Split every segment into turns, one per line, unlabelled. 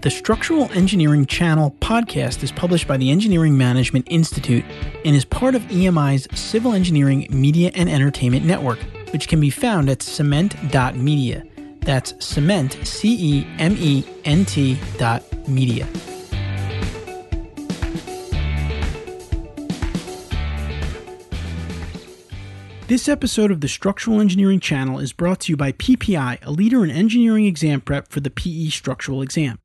The Structural Engineering Channel podcast is published by the Engineering Management Institute and is part of EMI's Civil Engineering Media and Entertainment Network, which can be found at cement.media. That's cement, C E M E N T dot media. This episode of the Structural Engineering Channel is brought to you by PPI, a leader in engineering exam prep for the PE structural exam.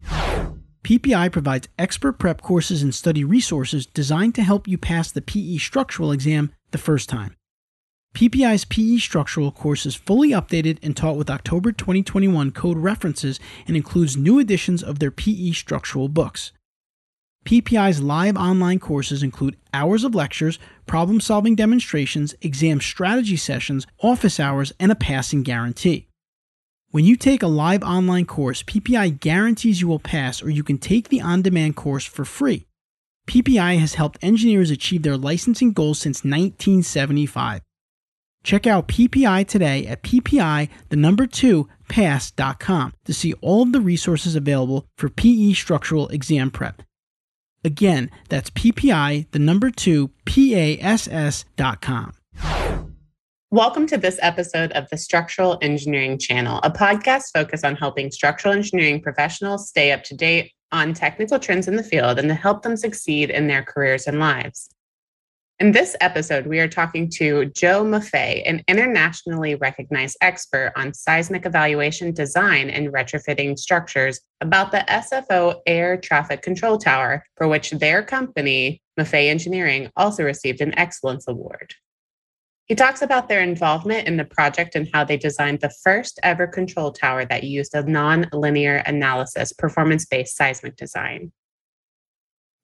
PPI provides expert prep courses and study resources designed to help you pass the PE structural exam the first time. PPI's PE structural course is fully updated and taught with October 2021 code references and includes new editions of their PE structural books. PPI's live online courses include hours of lectures, problem solving demonstrations, exam strategy sessions, office hours, and a passing guarantee. When you take a live online course, PPI guarantees you will pass or you can take the on demand course for free. PPI has helped engineers achieve their licensing goals since 1975. Check out PPI today at PPI, the number two, pass.com to see all of the resources available for PE structural exam prep. Again, that's PPI, the number two, PASS.com.
Welcome to this episode of the Structural Engineering Channel, a podcast focused on helping structural engineering professionals stay up to date on technical trends in the field and to help them succeed in their careers and lives. In this episode, we are talking to Joe Maffei, an internationally recognized expert on seismic evaluation design and retrofitting structures, about the SFO Air Traffic Control Tower, for which their company, Maffei Engineering, also received an Excellence Award. He talks about their involvement in the project and how they designed the first ever control tower that used a non-linear analysis performance based seismic design.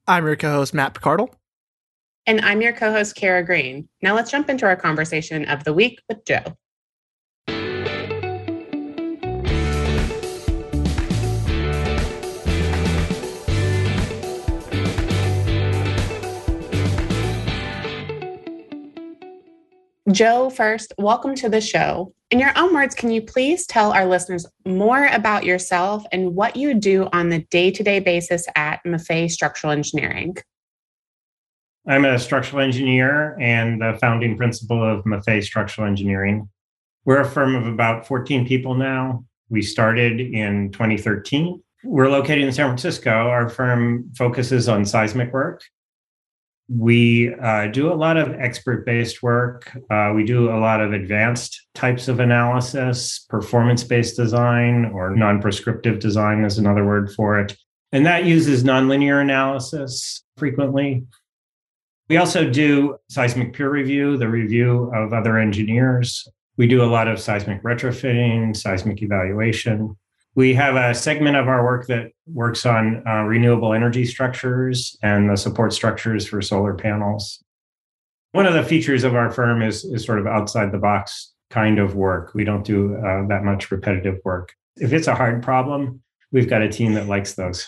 I'm your co host, Matt Picardal.
And I'm your co host, Kara Green. Now let's jump into our conversation of the week with Joe. Joe, first, welcome to the show. In your own words, can you please tell our listeners more about yourself and what you do on the day to day basis at Maffei Structural Engineering?
I'm a structural engineer and the founding principal of Maffei Structural Engineering. We're a firm of about 14 people now. We started in 2013. We're located in San Francisco. Our firm focuses on seismic work we uh, do a lot of expert based work. Uh, we do a lot of advanced types of analysis, performance based design, or non prescriptive design is another word for it. And that uses nonlinear analysis frequently. We also do seismic peer review, the review of other engineers. We do a lot of seismic retrofitting, seismic evaluation. We have a segment of our work that works on uh, renewable energy structures and the support structures for solar panels. One of the features of our firm is, is sort of outside the box kind of work. We don't do uh, that much repetitive work. If it's a hard problem, we've got a team that likes those.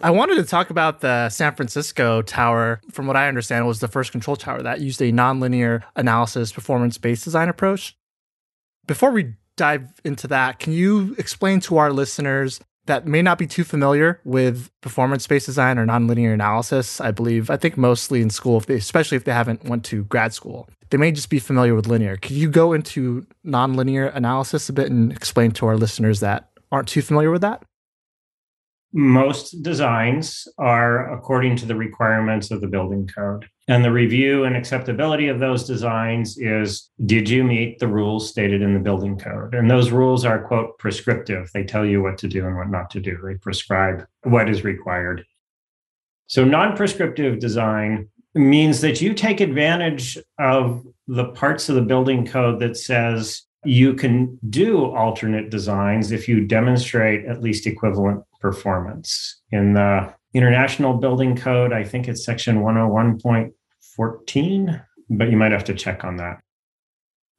I wanted to talk about the San Francisco tower. From what I understand, was the first control tower that used a nonlinear analysis performance based design approach. Before we dive into that, can you explain to our listeners that may not be too familiar with performance based design or nonlinear analysis? I believe, I think mostly in school, if they, especially if they haven't went to grad school, they may just be familiar with linear. Could you go into nonlinear analysis a bit and explain to our listeners that aren't too familiar with that?
most designs are according to the requirements of the building code. And the review and acceptability of those designs is did you meet the rules stated in the building code? And those rules are, quote, prescriptive. They tell you what to do and what not to do, they prescribe what is required. So, non prescriptive design means that you take advantage of the parts of the building code that says you can do alternate designs if you demonstrate at least equivalent performance. In the International Building Code, I think it's section 101.14, but you might have to check on that.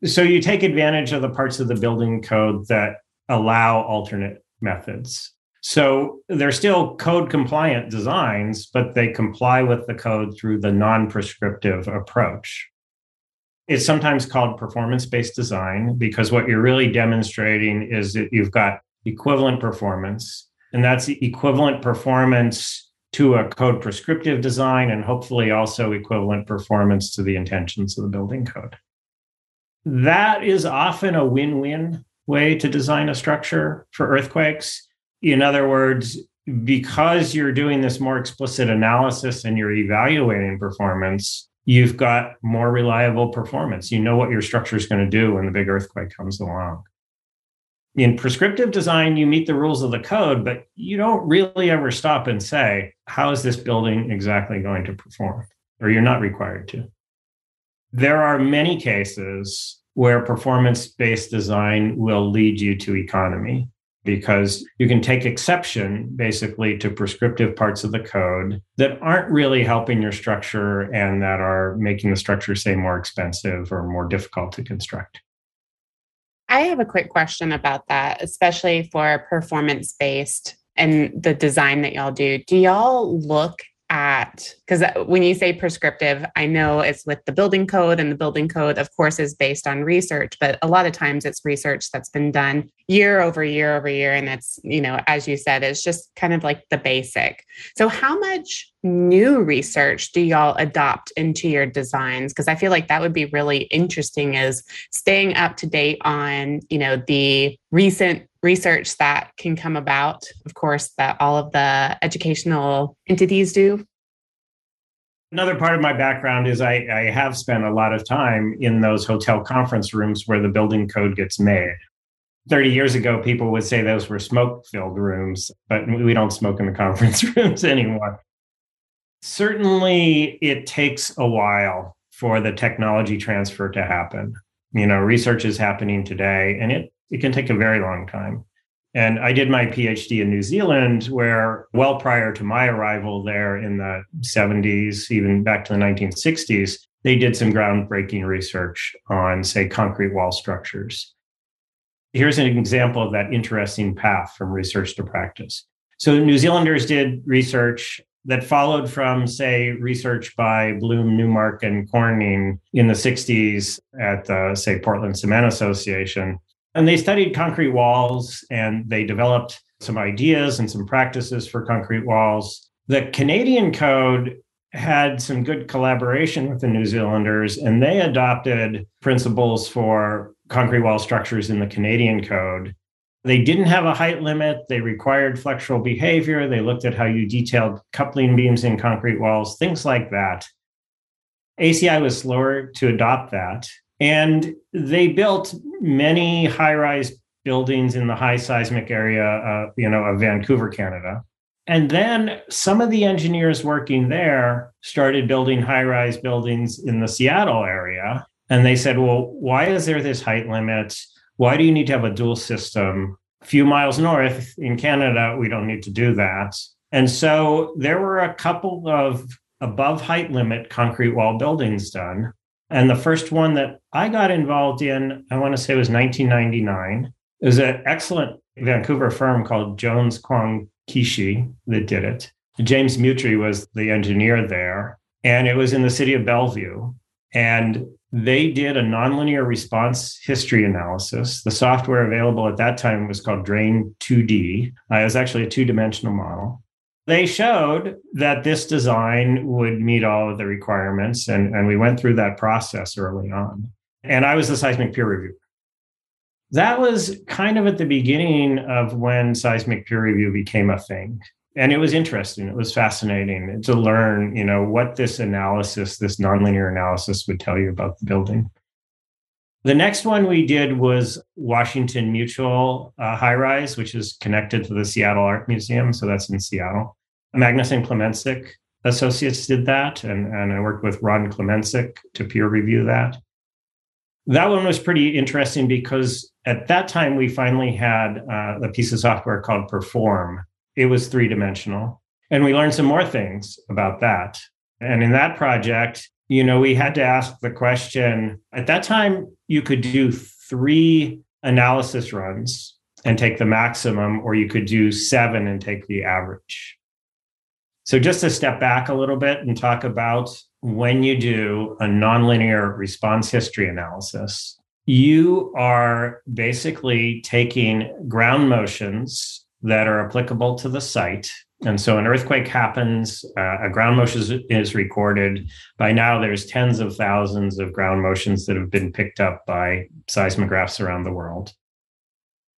So you take advantage of the parts of the building code that allow alternate methods. So they're still code compliant designs, but they comply with the code through the non prescriptive approach. It's sometimes called performance based design because what you're really demonstrating is that you've got equivalent performance And that's equivalent performance to a code prescriptive design and hopefully also equivalent performance to the intentions of the building code. That is often a win win way to design a structure for earthquakes. In other words, because you're doing this more explicit analysis and you're evaluating performance, you've got more reliable performance. You know what your structure is going to do when the big earthquake comes along. In prescriptive design, you meet the rules of the code, but you don't really ever stop and say, how is this building exactly going to perform? Or you're not required to. There are many cases where performance based design will lead you to economy because you can take exception basically to prescriptive parts of the code that aren't really helping your structure and that are making the structure, say, more expensive or more difficult to construct.
I have a quick question about that, especially for performance based and the design that y'all do. Do y'all look at because uh, when you say prescriptive i know it's with the building code and the building code of course is based on research but a lot of times it's research that's been done year over year over year and it's you know as you said it's just kind of like the basic so how much new research do y'all adopt into your designs because i feel like that would be really interesting is staying up to date on you know the recent research that can come about, of course, that all of the educational entities do?
Another part of my background is I, I, have spent a lot of time in those hotel conference rooms where the building code gets made. 30 years ago, people would say those were smoke filled rooms, but we don't smoke in the conference rooms anymore. Certainly, it takes a while for the technology transfer to happen. You know, research is happening today, and it it can take a very long time. And I did my PhD in New Zealand, where well prior to my arrival there in the 70s, even back to the 1960s, they did some groundbreaking research on, say, concrete wall structures. Here's an example of that interesting path from research to practice. So, New Zealanders did research that followed from, say, research by Blume, Newmark, and Corning in the 60s at the, say, Portland Cement Association and they studied concrete walls and they developed some ideas and some practices for concrete walls. The Canadian code had some good collaboration with the New Zealanders, and they adopted principles for concrete wall structures in the Canadian code. They didn't have a height limit. They required flexural behavior. They looked at how you detailed coupling beams in concrete walls, things like that. ACI was slower to adopt that. And they built many high rise buildings in the high seismic area, uh, you know, of Vancouver, Canada. And then some of the engineers working there started building high rise buildings in the Seattle area. And they said, well, why is there this height limit? Why do you need to have a dual system? A few miles north in Canada, we don't need to do that. And so there were a couple of above height limit concrete wall buildings done. And the first one that I got involved in, I want to say was 1999. It was an excellent Vancouver firm called Jones Kwong Kishi that did it. James Mutrie was the engineer there. And it was in the city of Bellevue. And they did a nonlinear response history analysis. The software available at that time was called Drain 2D. Uh, it was actually a two dimensional model they showed that this design would meet all of the requirements. And, and we went through that process early on. And I was the seismic peer reviewer. That was kind of at the beginning of when seismic peer review became a thing. And it was interesting. It was fascinating to learn, you know, what this analysis, this nonlinear analysis would tell you about the building. The next one we did was Washington Mutual uh, High Rise, which is connected to the Seattle Art Museum. So that's in Seattle. Magnusson Klemencic Associates did that. And, and I worked with Ron Klemencic to peer review that. That one was pretty interesting because at that time we finally had uh, a piece of software called Perform. It was three dimensional. And we learned some more things about that. And in that project, you know, we had to ask the question at that time, you could do three analysis runs and take the maximum, or you could do seven and take the average. So, just to step back a little bit and talk about when you do a nonlinear response history analysis, you are basically taking ground motions that are applicable to the site. And so an earthquake happens, uh, a ground motion is, is, recorded. By now, there's tens of thousands of ground motions that have been picked up by seismographs around the world.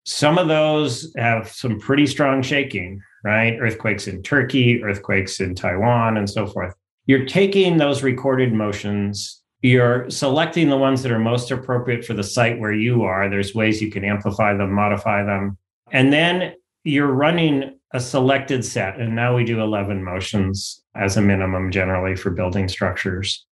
Some of those have some pretty strong shaking, right? Earthquakes in Turkey, earthquakes in Taiwan, and so forth. You're taking those recorded motions you're selecting the ones that are most appropriate for the site where you are. There's ways you can amplify them, modify them. And then you're running a selected set. And now we do 11 motions as a minimum generally for building structures.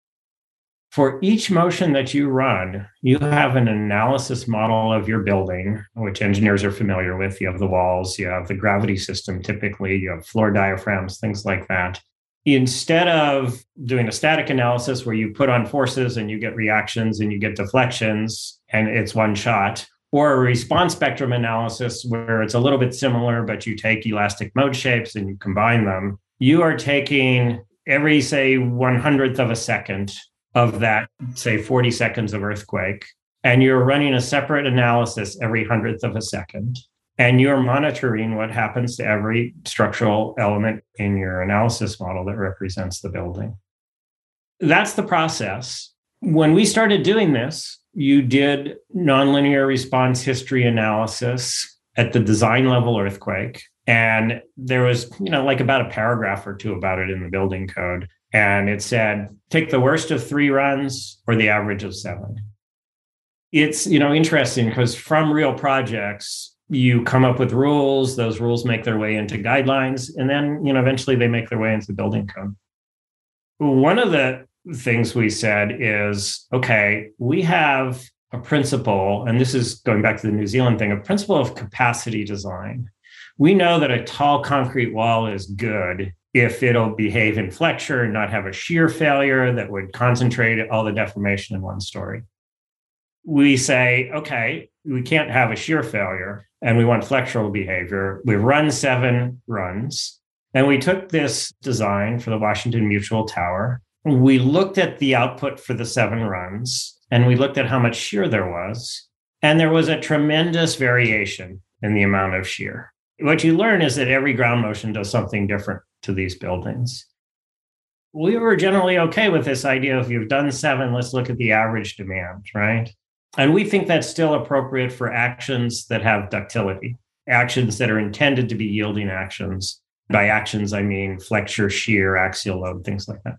For each motion that you run, you have an analysis model of your building, which engineers are familiar with. You have the walls, you have the gravity system typically, you have floor diaphragms, things like that instead of doing a static analysis where you put on forces and you get reactions and you get deflections and it's one shot, or a response spectrum analysis where it's a little bit similar, but you take elastic mode shapes and you combine them, you are taking every, say, one hundredth of a second of that, say, 40 seconds of earthquake, and you're running a separate analysis every hundredth of a second and you're monitoring what happens to every structural element in your analysis model that represents the building. That's the process. When we started doing this, you did nonlinear response history analysis at the design level earthquake. And there was, you know, like about a paragraph or two about it in the building code. And it said, take the worst of three runs or the average of seven. It's, you know, interesting because from real projects, you come up with rules those rules make their way into guidelines and then you know eventually they make their way into the building code one of the things we said is okay we have a principle and this is going back to the new zealand thing a principle of capacity design we know that a tall concrete wall is good if it'll behave in flexure and not have a shear failure that would concentrate all the deformation in one story we say okay we can't have a shear failure and we want flexural behavior. We run seven runs. And we took this design for the Washington Mutual Tower. We looked at the output for the seven runs and we looked at how much shear there was. And there was a tremendous variation in the amount of shear. What you learn is that every ground motion does something different to these buildings. We were generally okay with this idea if you've done seven, let's look at the average demand, right? And we think that's still appropriate for actions that have ductility, actions that are intended to be yielding actions. By actions, I mean flexure, shear, axial load, things like that.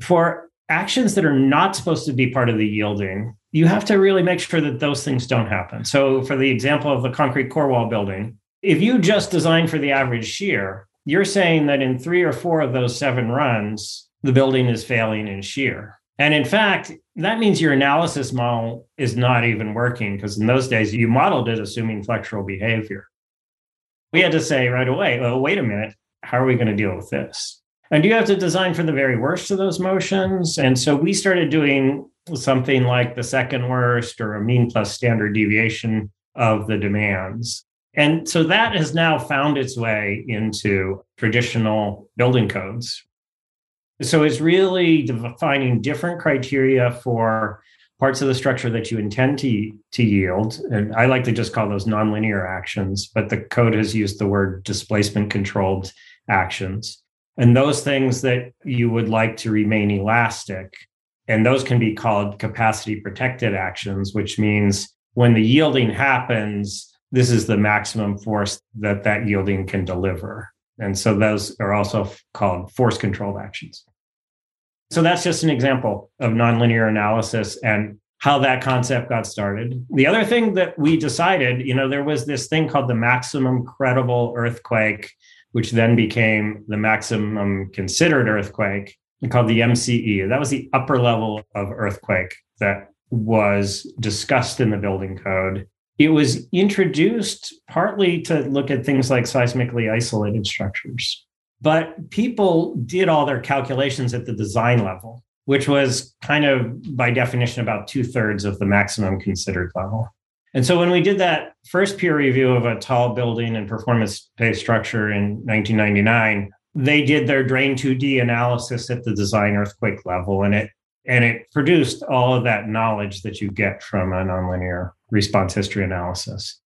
For actions that are not supposed to be part of the yielding, you have to really make sure that those things don't happen. So, for the example of the concrete core wall building, if you just design for the average shear, you're saying that in three or four of those seven runs, the building is failing in shear. And in fact, that means your analysis model is not even working because in those days you modeled it assuming flexural behavior. We had to say right away, well, wait a minute, how are we going to deal with this? And you have to design for the very worst of those motions. And so we started doing something like the second worst or a mean plus standard deviation of the demands. And so that has now found its way into traditional building codes so it's really defining different criteria for parts of the structure that you intend to, to yield. And I like to just call those nonlinear actions, but the code has used the word displacement controlled actions. And those things that you would like to remain elastic, and those can be called capacity protected actions, which means when the yielding happens, this is the maximum force that that yielding can deliver. And so those are also called force controlled actions. So that's just an example of nonlinear analysis and how that concept got started. The other thing that we decided, you know, there was this thing called the maximum credible earthquake, which then became the maximum considered earthquake called the MCE. That was the upper level of earthquake that was discussed in the building code. It was introduced partly to look at things like seismically isolated structures. But people did all their calculations at the design level, which was kind of by definition about two thirds of the maximum considered level. And so when we did that first peer review of a tall building and performance based structure in 1999, they did their drain 2D analysis at the design earthquake level and it and it produced all of that knowledge that you get from a nonlinear response history analysis.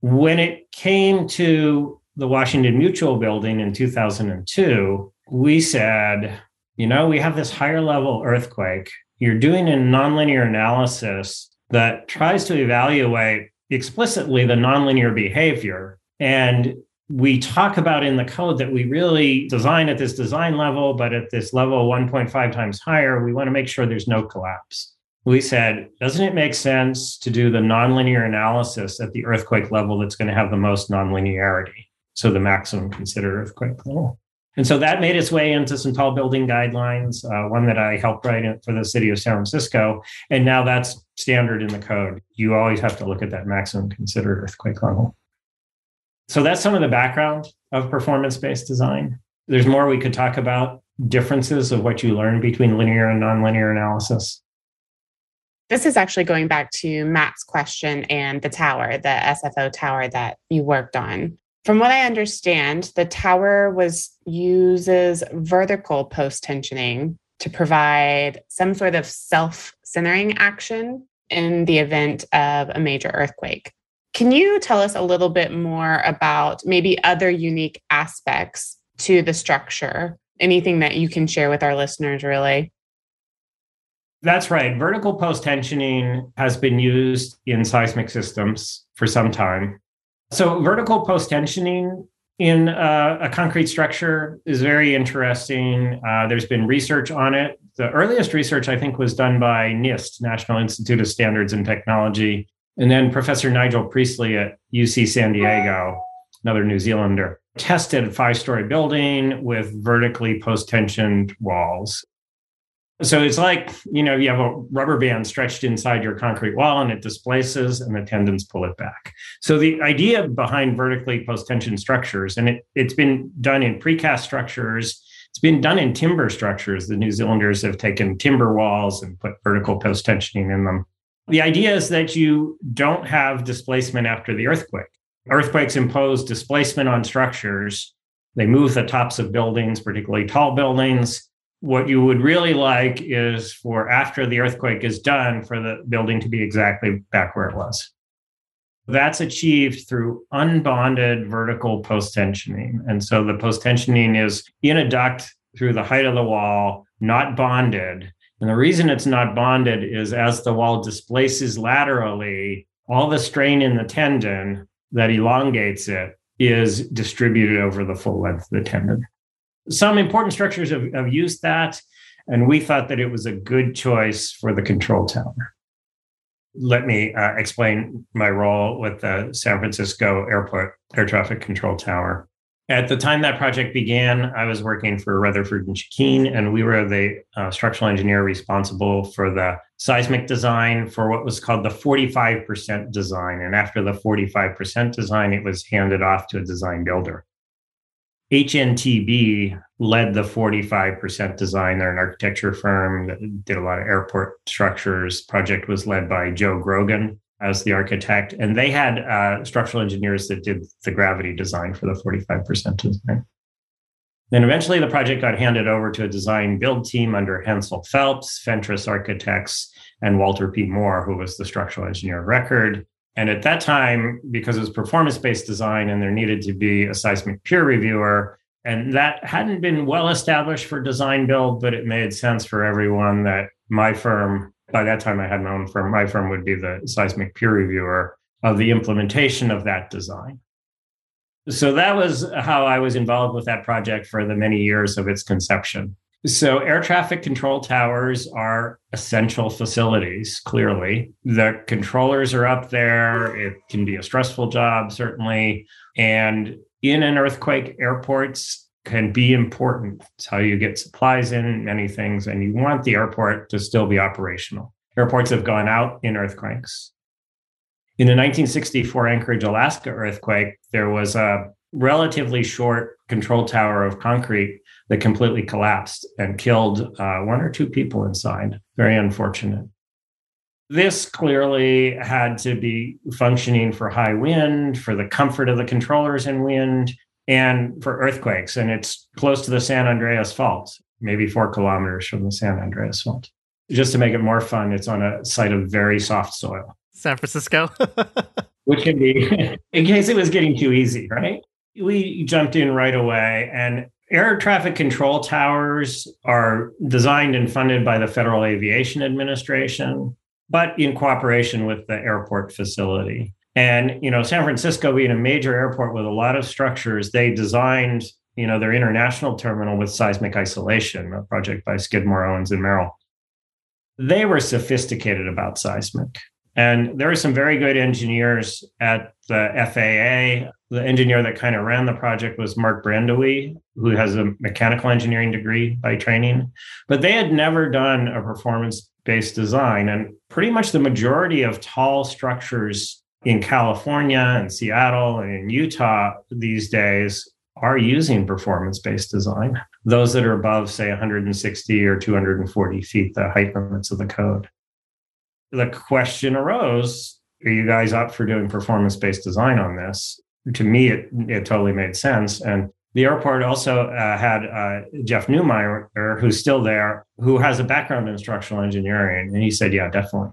When it came to the Washington Mutual building in 2002, we said, you know, we have this higher level earthquake. You're doing a nonlinear analysis that tries to evaluate explicitly the nonlinear behavior. And we talk about in the code that we really design at this design level, but at this level 1.5 times higher, we want to make sure there's no collapse we said, doesn't it make sense to do the nonlinear analysis at the earthquake level that's going to have the most nonlinearity? So the maximum considered earthquake level. And so that made its way into some tall building guidelines, uh, one that I helped write for the city of San Francisco. And now that's standard in the code. You always have to look at that maximum considered earthquake level. So that's some of the background of performance based design. There's more we could talk about differences of what you learn between linear and nonlinear analysis.
This is actually going back to Matt's question and the tower, the SFO tower that you worked on. From what I understand, the tower was uses vertical post tensioning to provide some sort of self-centering action in the event of a major earthquake. Can you tell us a little bit more about maybe other unique aspects to the structure? Anything that you can share with our listeners, really?
That's right. Vertical post tensioning has been used in seismic systems for some time. So, vertical post tensioning in uh, a concrete structure is very interesting. Uh, there's been research on it. The earliest research, I think, was done by NIST, National Institute of Standards and Technology, and then Professor Nigel Priestley at UC San Diego, another New Zealander, tested a five story building with vertically post tensioned walls. So it's like, you know, you have a rubber band stretched inside your concrete wall and it displaces and the tendons pull it back. So the idea behind vertically post-tension structures, and it, it's been done in precast structures, it's been done in timber structures. The New Zealanders have taken timber walls and put vertical post-tensioning in them. The idea is that you don't have displacement after the earthquake. Earthquakes impose displacement on structures. They move the tops of buildings, particularly tall buildings what you would really like is for after the earthquake is done for the building to be exactly back where it was. That's achieved through unbonded vertical post tensioning and so the post tensioning is in a duct through the height of the wall not bonded. And the reason it's not bonded is as the wall displaces laterally all the strain in the tendon that elongates it is distributed over the full length of the tendon some important structures have, have used that, and we thought that it was a good choice for the control tower. Let me uh, explain my role with the San Francisco Airport Air Traffic Control Tower. At the time that project began, I was working for Rutherford and Chekene, and we were the uh, structural engineer responsible for the seismic design for what was called the 45% design. And after the 45% design, it was handed off to a design builder. HNTB led the 45% design. They're an architecture firm that did a lot of airport structures. Project was led by Joe Grogan as the architect, and they had uh, structural engineers that did the gravity design for the 45% design. Then eventually the project got handed over to a design build team under Hensel Phelps, Fentress Architects, and Walter P. Moore, who was the structural engineer of record. And at that time, because it was performance based design and there needed to be a seismic peer reviewer, and that hadn't been well established for design build, but it made sense for everyone that my firm, by that time I had my own firm, my firm would be the seismic peer reviewer of the implementation of that design. So that was how I was involved with that project for the many years of its conception. So, air traffic control towers are essential facilities, clearly. The controllers are up there. It can be a stressful job, certainly. And in an earthquake, airports can be important. It's how you get supplies in, many things. And you want the airport to still be operational. Airports have gone out in earthquakes. In the 1964 Anchorage, Alaska earthquake, there was a relatively short control tower of concrete that completely collapsed and killed uh, one or two people inside. Very unfortunate. This clearly had to be functioning for high wind, for the comfort of the controllers in wind, and for earthquakes. And it's close to the San Andreas Fault, maybe four kilometers from the San Andreas Fault. Just to make it more fun, it's on a site of very soft soil.
San Francisco.
which can be in case it was getting too easy, right? We jumped in right away and air traffic control towers are designed and funded by the Federal Aviation Administration, but in cooperation with the airport facility. And you know, San Francisco being a major airport with a lot of structures, they designed you know their international terminal with seismic isolation, a project by Skidmore, Owings, and Merrill. They were sophisticated about seismic. And there were some very good engineers at the FAA. The engineer that kind of ran the project was Mark Brandewie, who has a mechanical engineering degree by training. But they had never done a performance based design. And pretty much the majority of tall structures in California and Seattle and in Utah these days are using performance based design. Those that are above, say, 160 or 240 feet, the height limits of the code. The question arose are you guys up for doing performance based design on this? To me, it, it totally made sense. And the airport also uh, had uh, Jeff Neumeyer, who's still there, who has a background in structural engineering. And he said, yeah, definitely.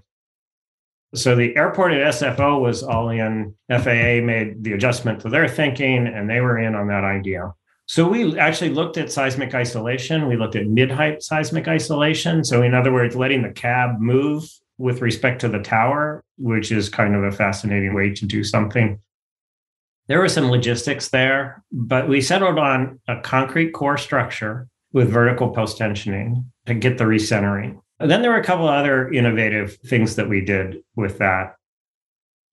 So the airport at SFO was all in. FAA made the adjustment to their thinking, and they were in on that idea. So we actually looked at seismic isolation. We looked at mid-height seismic isolation. So in other words, letting the cab move with respect to the tower, which is kind of a fascinating way to do something. There were some logistics there, but we settled on a concrete core structure with vertical post tensioning to get the recentering. And then there were a couple other innovative things that we did with that.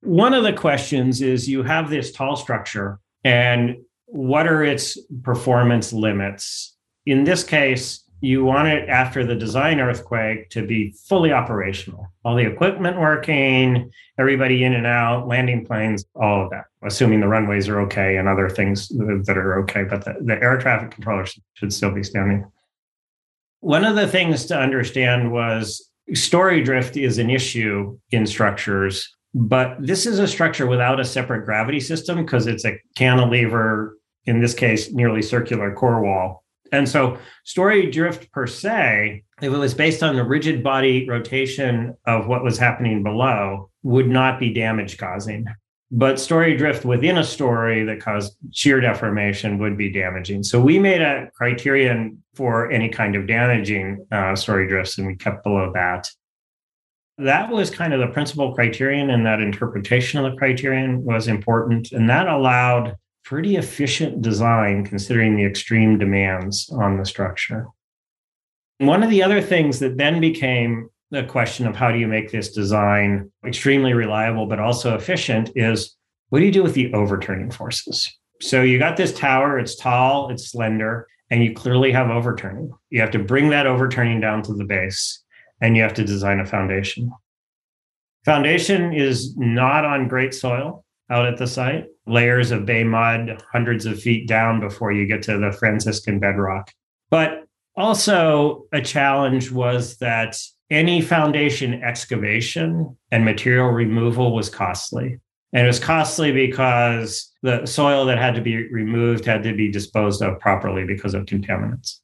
One of the questions is you have this tall structure and what are its performance limits? In this case, you want it after the design earthquake to be fully operational. All the equipment working, everybody in and out, landing planes, all of that, assuming the runways are okay and other things that are okay, but the, the air traffic controllers should still be standing. One of the things to understand was story drift is an issue in structures, but this is a structure without a separate gravity system because it's a cantilever, in this case, nearly circular core wall. And so, story drift per se, if it was based on the rigid body rotation of what was happening below, would not be damage causing. But story drift within a story that caused shear deformation would be damaging. So we made a criterion for any kind of damaging uh, story drifts, and we kept below that. That was kind of the principal criterion, and that interpretation of the criterion was important. And that allowed pretty efficient design considering the extreme demands on the structure. One of the other things that then became the question of how do you make this design extremely reliable but also efficient is what do you do with the overturning forces? So you got this tower, it's tall, it's slender, and you clearly have overturning. You have to bring that overturning down to the base and you have to design a foundation. Foundation is not on great soil out at the site, layers of bay mud, hundreds of feet down before you get to the Franciscan bedrock. But also, a challenge was that any foundation excavation and material removal was costly. And it was costly because the soil that had to be removed had to be disposed of properly because of contaminants.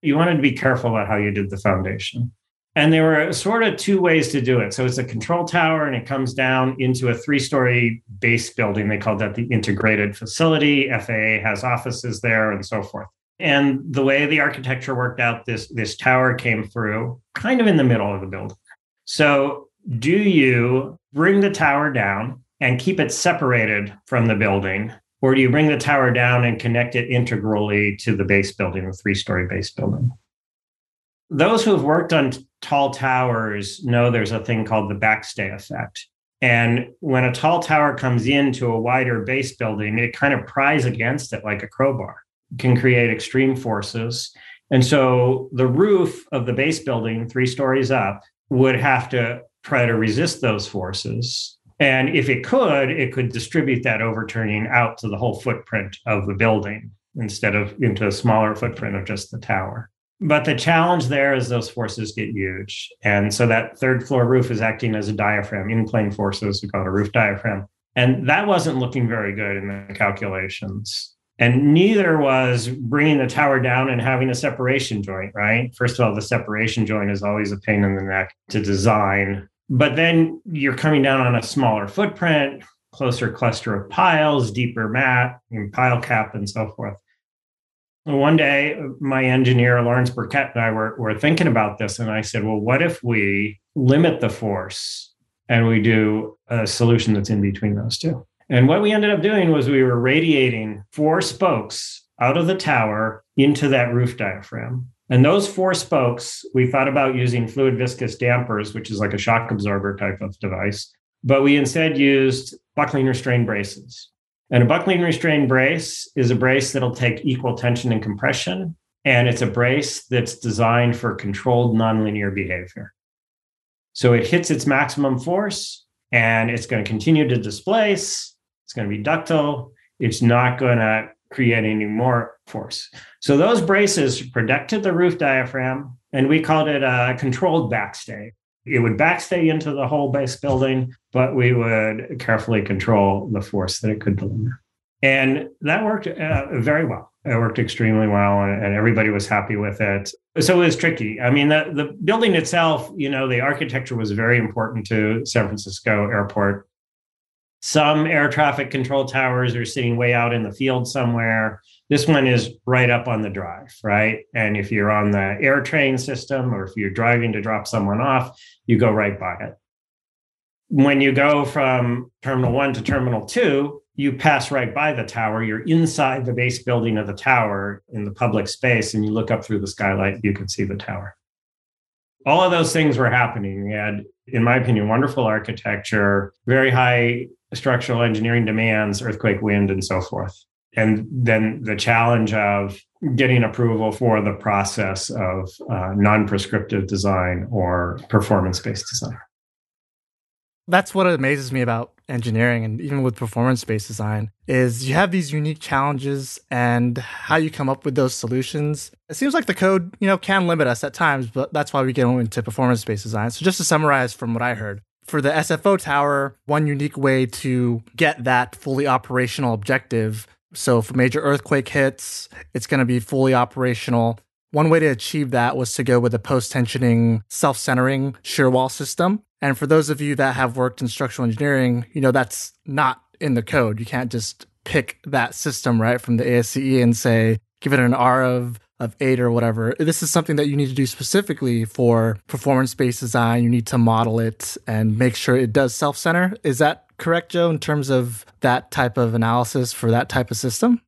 You wanted to be careful about how you did the foundation. And there were sort of two ways to do it. So it's a control tower and it comes down into a three story base building. They called that the integrated facility. FAA has offices there and so forth. And the way the architecture worked out, this, this tower came through kind of in the middle of the building. So, do you bring the tower down and keep it separated from the building? Or do you bring the tower down and connect it integrally to the base building, the three story base building? Those who have worked on tall towers know there's a thing called the backstay effect. And when a tall tower comes into a wider base building, it kind of pries against it like a crowbar can create extreme forces. And so the roof of the base building, three stories up, would have to try to resist those forces. And if it could, it could distribute that overturning out to the whole footprint of the building instead of into a smaller footprint of just the tower. But the challenge there is those forces get huge. And so that third floor roof is acting as a diaphragm, in plane forces, we call it a roof diaphragm. And that wasn't looking very good in the calculations. And neither was bringing the tower down and having a separation joint, right? First of all, the separation joint is always a pain in the neck to design. But then you're coming down on a smaller footprint. closer cluster of piles, deeper mat, and pile cap, and so forth. One day, my engineer, Lawrence Burkett, and I were, were thinking about this. And I said, well, what if we limit the force and we do a solution that's in between those two? And what we ended up doing was we were radiating four spokes out of the tower into that roof diaphragm. And those four spokes, we thought about using fluid viscous dampers, which is like a shock absorber type of device, but we instead used buckling restrained braces. And a buckling restrained brace is a brace that'll take equal tension and compression. And it's a brace that's designed for controlled nonlinear behavior. So it hits its maximum force and it's going to continue to displace. It's going to be ductile. It's not going to create any more force. So those braces protected the roof diaphragm, and we called it a controlled backstay. It would backstay into the whole base building, but we would carefully control the force that it could deliver. And that worked uh, very well. It worked extremely well, and, and, everybody was happy with it. So it was tricky. I mean, the, the building itself, you know, the architecture was very important to San Francisco Airport. Some air traffic control towers are sitting way out in the field somewhere. This one is right up on the drive, right? And if you're on the AirTrain system or if you're driving to drop someone off, you go right by it. When you go from terminal one to terminal two, you pass right by the tower. You're inside the base building of the tower in the public space, and you look up through the skylight, you can see the tower. All of those things were happening. We had, in my opinion, wonderful architecture, very high structural engineering demands, earthquake, wind, and so forth and then the challenge of getting approval for the process of uh, non-prescriptive design or performance-based design.
That's what amazes me about engineering and even with performance-based design is you have these unique challenges and how you come up with those solutions. It seems like the code you know can limit us at times but that's why we get into performance-based design. So just to summarize from what i heard for the SFO tower, one unique way to get that fully operational objective so if a major earthquake hits, it's going to be fully operational. One way to achieve that was to go with a post-tensioning, self-centering shear wall system. And for those of you that have worked in structural engineering, you know that's not in the code. You can't just pick that system right from the ASCE and say give it an R of of eight or whatever. This is something that you need to do specifically for performance based design. You need to model it and make sure it does self center. Is that correct, Joe, in terms of that type of analysis for that type of system?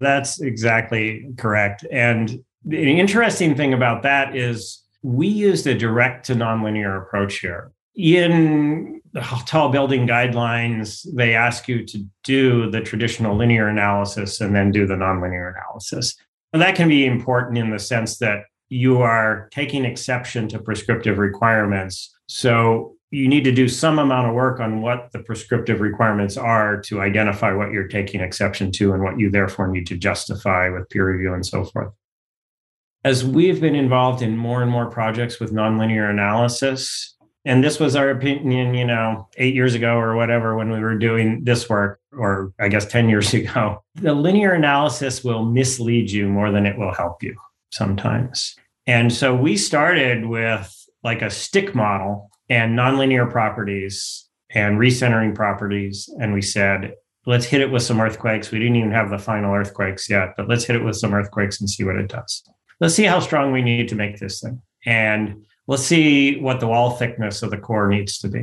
That's exactly correct. And the interesting thing about that is we used a direct to nonlinear approach here. In the tall building guidelines, they ask you to do the traditional linear analysis and then do the nonlinear analysis. And that can be important in the sense that you are taking exception to prescriptive requirements. So you need to do some amount of work on what the prescriptive requirements are to identify what you're taking exception to and what you therefore need to justify with peer review and so forth. As we've been involved in more and more projects with nonlinear analysis, and this was our opinion, you know, eight years ago or whatever when we were doing this work, or I guess 10 years ago, the linear analysis will mislead you more than it will help you sometimes. And so we started with like a stick model and nonlinear properties and recentering properties. And we said, let's hit it with some earthquakes. We didn't even have the final earthquakes yet, but let's hit it with some earthquakes and see what it does. Let's see how strong we need to make this thing. And let's see what the wall thickness of the core needs to be.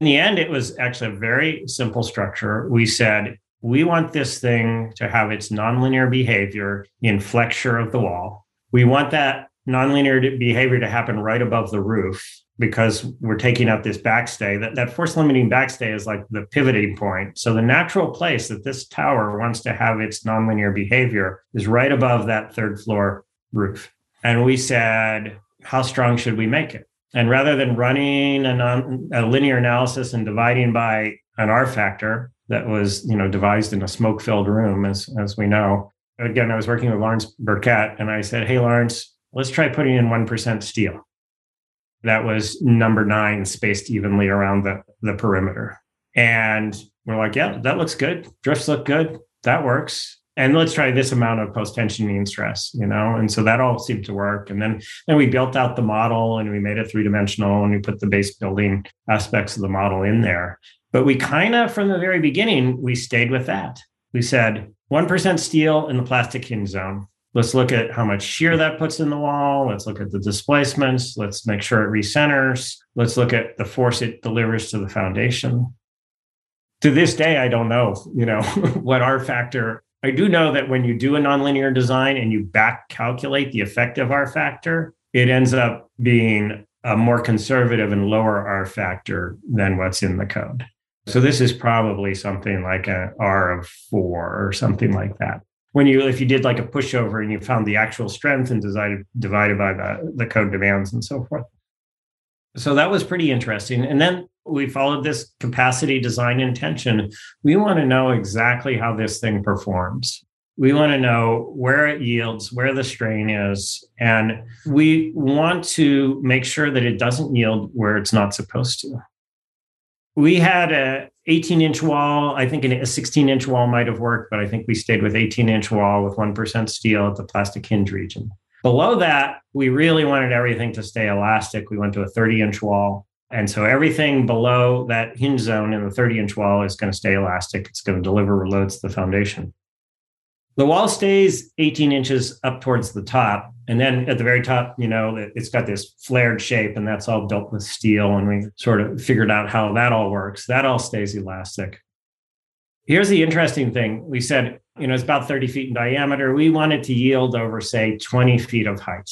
In the end, it was actually a very simple structure. We said, we want this thing to have its nonlinear behavior in flexure of the wall. We want that nonlinear behavior to happen right above the roof because we're taking out this backstay. That, that force limiting backstay is like the pivoting point. So the natural place that this tower wants to have its nonlinear behavior is right above that third floor roof. And we said, how strong should we make it? And rather than running a, non, a linear analysis and dividing by an R factor that was, you know, devised in a smoke-filled room, as as we know. Again, I was working with Lawrence Burkett, and I said, "Hey, Lawrence, let's try putting in one percent steel." That was number nine spaced evenly around the, the perimeter. And we're like, yeah, that looks good. Drifts look good. That works. And let's try this amount of post tension mean stress, you know? And so that all seemed to work. And then, then we built out the model and we made it three dimensional and we put the base building aspects of the model in there. But we kind of, from the very beginning, we stayed with that. We said 1% steel in the plastic hinge zone. Let's look at how much shear that puts in the wall. Let's look at the displacements. Let's make sure it recenters. Let's look at the force it delivers to the foundation. To this day, I don't know, you know, what R factor. I do know that when you do a nonlinear design and you back calculate the effective R factor, it ends up being a more conservative and lower R factor than what's in the code. So this is probably something like an R of four or something like that. When you, if you did like a pushover and you found the actual strength and divided, divided by the, the code demands and so forth. So that was pretty interesting. And then we followed this capacity design intention. We want to know exactly how this thing performs. We want to know where it yields, where the strain is, and we want to make sure that it doesn't yield where it's not supposed to we had a 18 inch wall. I think a 16 inch wall might have worked, but I think we stayed with 18 inch wall with 1% steel at the plastic hinge region. Below that, we really wanted everything to stay elastic. We went to a 30 inch wall. And so everything below that hinge zone in the 30 inch wall is going to stay elastic. It's going to deliver loads to the foundation. The wall stays 18 inches up towards the top. And then at the very top, you know, it's got this flared shape, and that's all built with steel. And we sort of figured out how that all works. That all stays elastic. Here's the interesting thing we said, you know, it's about 30 feet in diameter. We want it to yield over, say, 20 feet of height.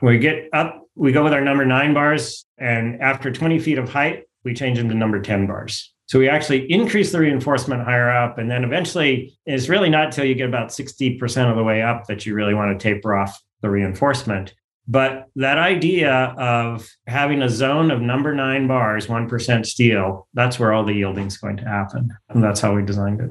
When we get up, we go with our number nine bars. And after 20 feet of height, we change into number 10 bars. So we actually increase the reinforcement higher up. And then eventually, it's really not until you get about 60% of the way up that you really want to taper off the reinforcement. But that idea of having a zone of number nine bars, 1% steel, that's where all the yielding is going to happen. And that's how we designed it.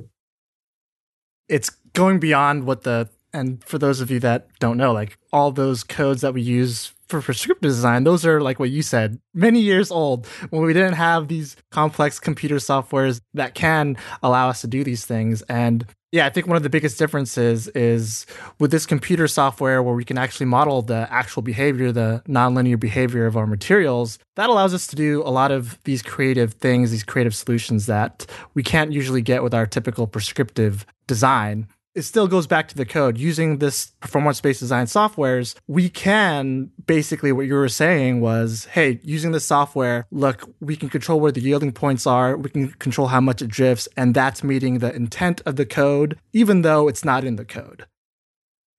It's going beyond what the, and for those of you that don't know, like all those codes that we use for prescriptive design, those are like what you said, many years old when we didn't have these complex computer softwares that can allow us to do these things. And yeah, I think one of the biggest differences is with this computer software where we can actually model the actual behavior, the nonlinear behavior of our materials, that allows us to do a lot of these creative things, these creative solutions that we can't usually get with our typical prescriptive design it still goes back to the code. Using this performance based design softwares, we can basically what you were saying was, hey, using this software, look, we can control where the yielding points are, we can control how much it drifts, and that's meeting the intent of the code, even though it's not in the code.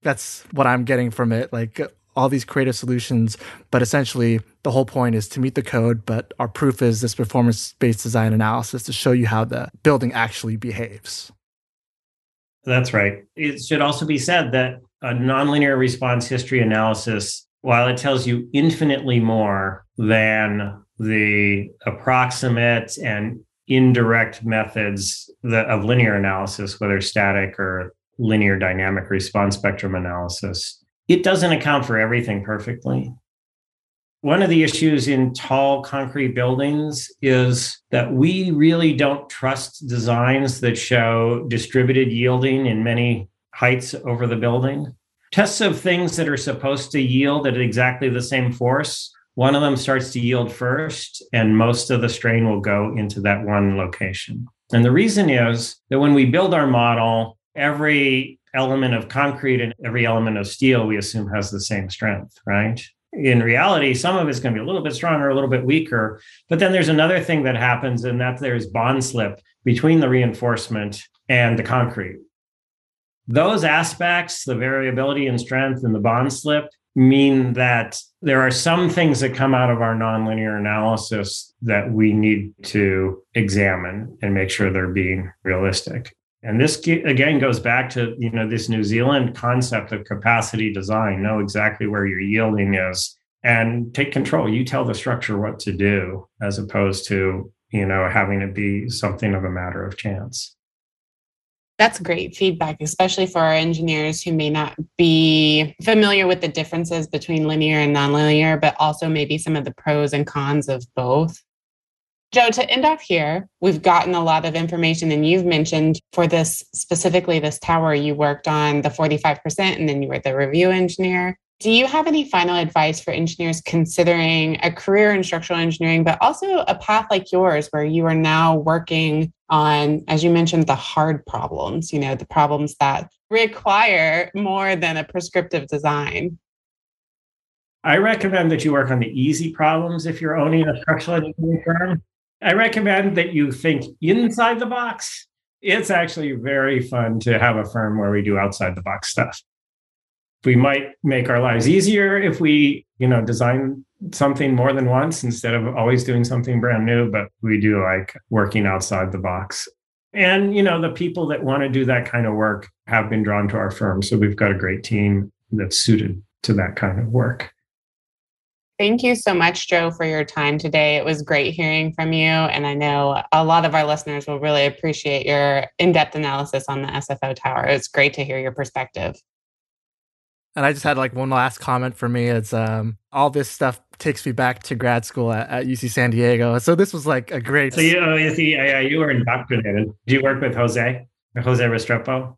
That's what I'm getting from it. Like all these creative solutions, but essentially the whole point is to meet the code. But our proof is this performance based design analysis to show you how the building actually behaves.
That's right. It should also be said that a nonlinear response history analysis, while it tells you infinitely more than the approximate and indirect methods of linear analysis, whether static or linear dynamic response spectrum analysis, it doesn't account for everything perfectly. One of the issues in tall concrete buildings is that we really don't trust designs that show distributed yielding in many heights over the building. Tests of things that are supposed to yield at exactly the same force, one of them starts to yield first, and most of the strain will go into that one location. And the reason is that when we build our model, every element of concrete and every element of steel we assume has the same strength, right? In reality, some of it's going to be a little bit stronger, a little bit weaker. But then there's another thing that happens, and that there's bond slip between the reinforcement and the concrete. Those aspects, the variability in strength and the bond slip, mean that there are some things that come out of our nonlinear analysis that we need to examine and make sure they're being realistic. And this again goes back to you know this New Zealand concept of capacity design. Know exactly where your yielding is and take control. You tell the structure what to do, as opposed to you know having it be something of a matter of chance.
That's great feedback, especially for our engineers who may not be familiar with the differences between linear and nonlinear, but also maybe some of the pros and cons of both. Joe, to end off here, we've gotten a lot of information, and you've mentioned for this specifically this tower, you worked on the 45%, and then you were the review engineer. Do you have any final advice for engineers considering a career in structural engineering, but also a path like yours where you are now working on, as you mentioned, the hard problems, you know, the problems that require more than a prescriptive design?
I recommend that you work on the easy problems if you're owning a structural engineering firm. I recommend that you think inside the box. It's actually very fun to have a firm where we do outside the box stuff. We might make our lives easier if we you know design something more than once instead of always doing something brand new but we do like working outside the box. And you know the people that want to do that kind of work have been drawn to our firm so we've got a great team that's suited to that kind of work
Thank you so much, Joe, for your time today. It was great hearing from you. And I know a lot of our listeners will really appreciate your in depth analysis on the SFO tower. It's great to hear your perspective.
And I just had like one last comment for me. It's um, all this stuff takes me back to grad school at, at UC San Diego. So this was like a great.
So you, oh, you see, uh, you were indoctrinated. Did you work with Jose, Jose Restrepo?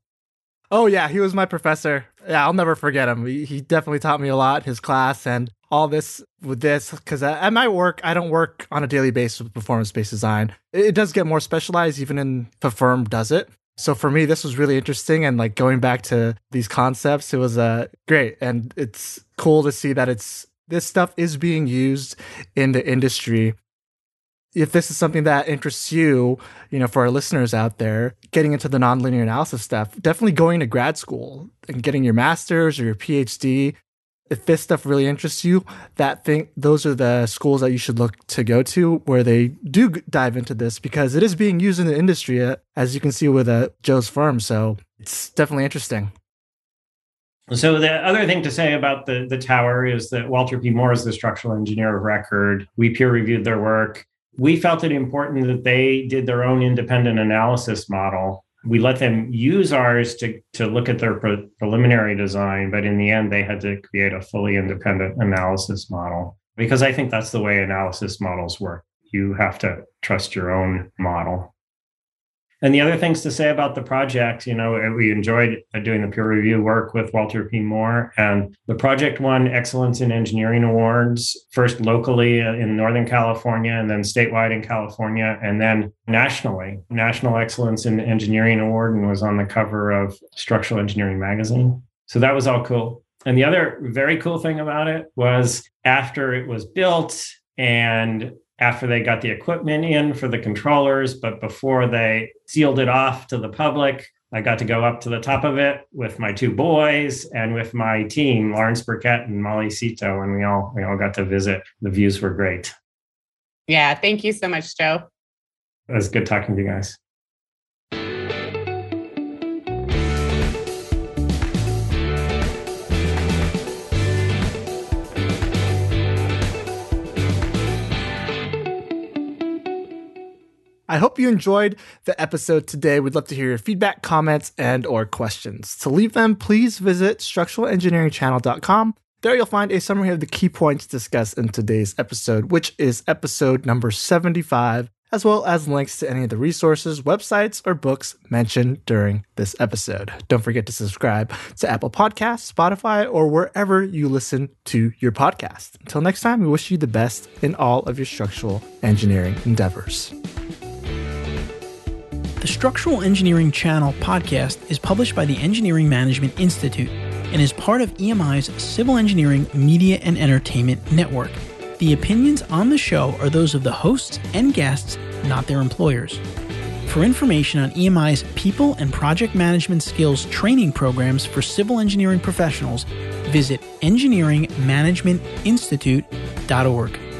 Oh yeah, he was my professor. Yeah, I'll never forget him. He, he definitely taught me a lot. His class and all this with this because at my work, I don't work on a daily basis with performance-based design. It does get more specialized, even in the firm does it. So for me, this was really interesting. And like going back to these concepts, it was uh, great. And it's cool to see that it's this stuff is being used in the industry. If this is something that interests you, you know, for our listeners out there, getting into the nonlinear analysis stuff, definitely going to grad school and getting your master's or your PhD if this stuff really interests you, that thing, those are the schools that you should look to go to where they do dive into this because it is being used in the industry, uh, as you can see with uh, Joe's firm. So it's definitely interesting.
So the other thing to say about the the tower is that Walter P. Moore is the structural engineer of record. We peer reviewed their work. We felt it important that they did their own independent analysis model we let them use ours to, to look at their pre- preliminary design, but in the end, they had to create a fully independent analysis model because I think that's the way analysis models work. You have to trust your own model. And the other things to say about the project, you know, uh, we enjoyed uh, doing the peer review work with Walter P. Moore, and the project won Excellence in Engineering Awards, first locally uh, in Northern California, and then statewide in California, and then nationally. National Excellence in Engineering Award, and was on the cover of Structural Engineering Magazine. So that was all cool. And the other very cool thing about it was after it was built and after they got the equipment in for the controllers, but before they sealed it off to the public, I got to go up to the top of it with my two boys and with my team, Lawrence Burkett and Molly Sito, and we all we all got to visit. The views were great.
Yeah, thank you so much, Joe.
It was good talking to you guys.
I hope you enjoyed the episode today. We'd love to hear your feedback, comments, and or questions. To leave them, please visit structuralengineeringchannel.com. There you'll find a summary of the key points discussed in today's episode, which is episode number 75, as well as links to any of the resources, websites, or books mentioned during this episode. Don't forget to subscribe to Apple Podcasts, Spotify, or wherever you listen to your podcast. Until next time, we wish you the best in all of your structural engineering endeavors.
The Structural Engineering Channel podcast is published by the Engineering Management Institute and is part of EMI's Civil Engineering Media and Entertainment Network. The opinions on the show are those of the hosts and guests, not their employers. For information on EMI's people and project management skills training programs for civil engineering professionals, visit engineeringmanagementinstitute.org.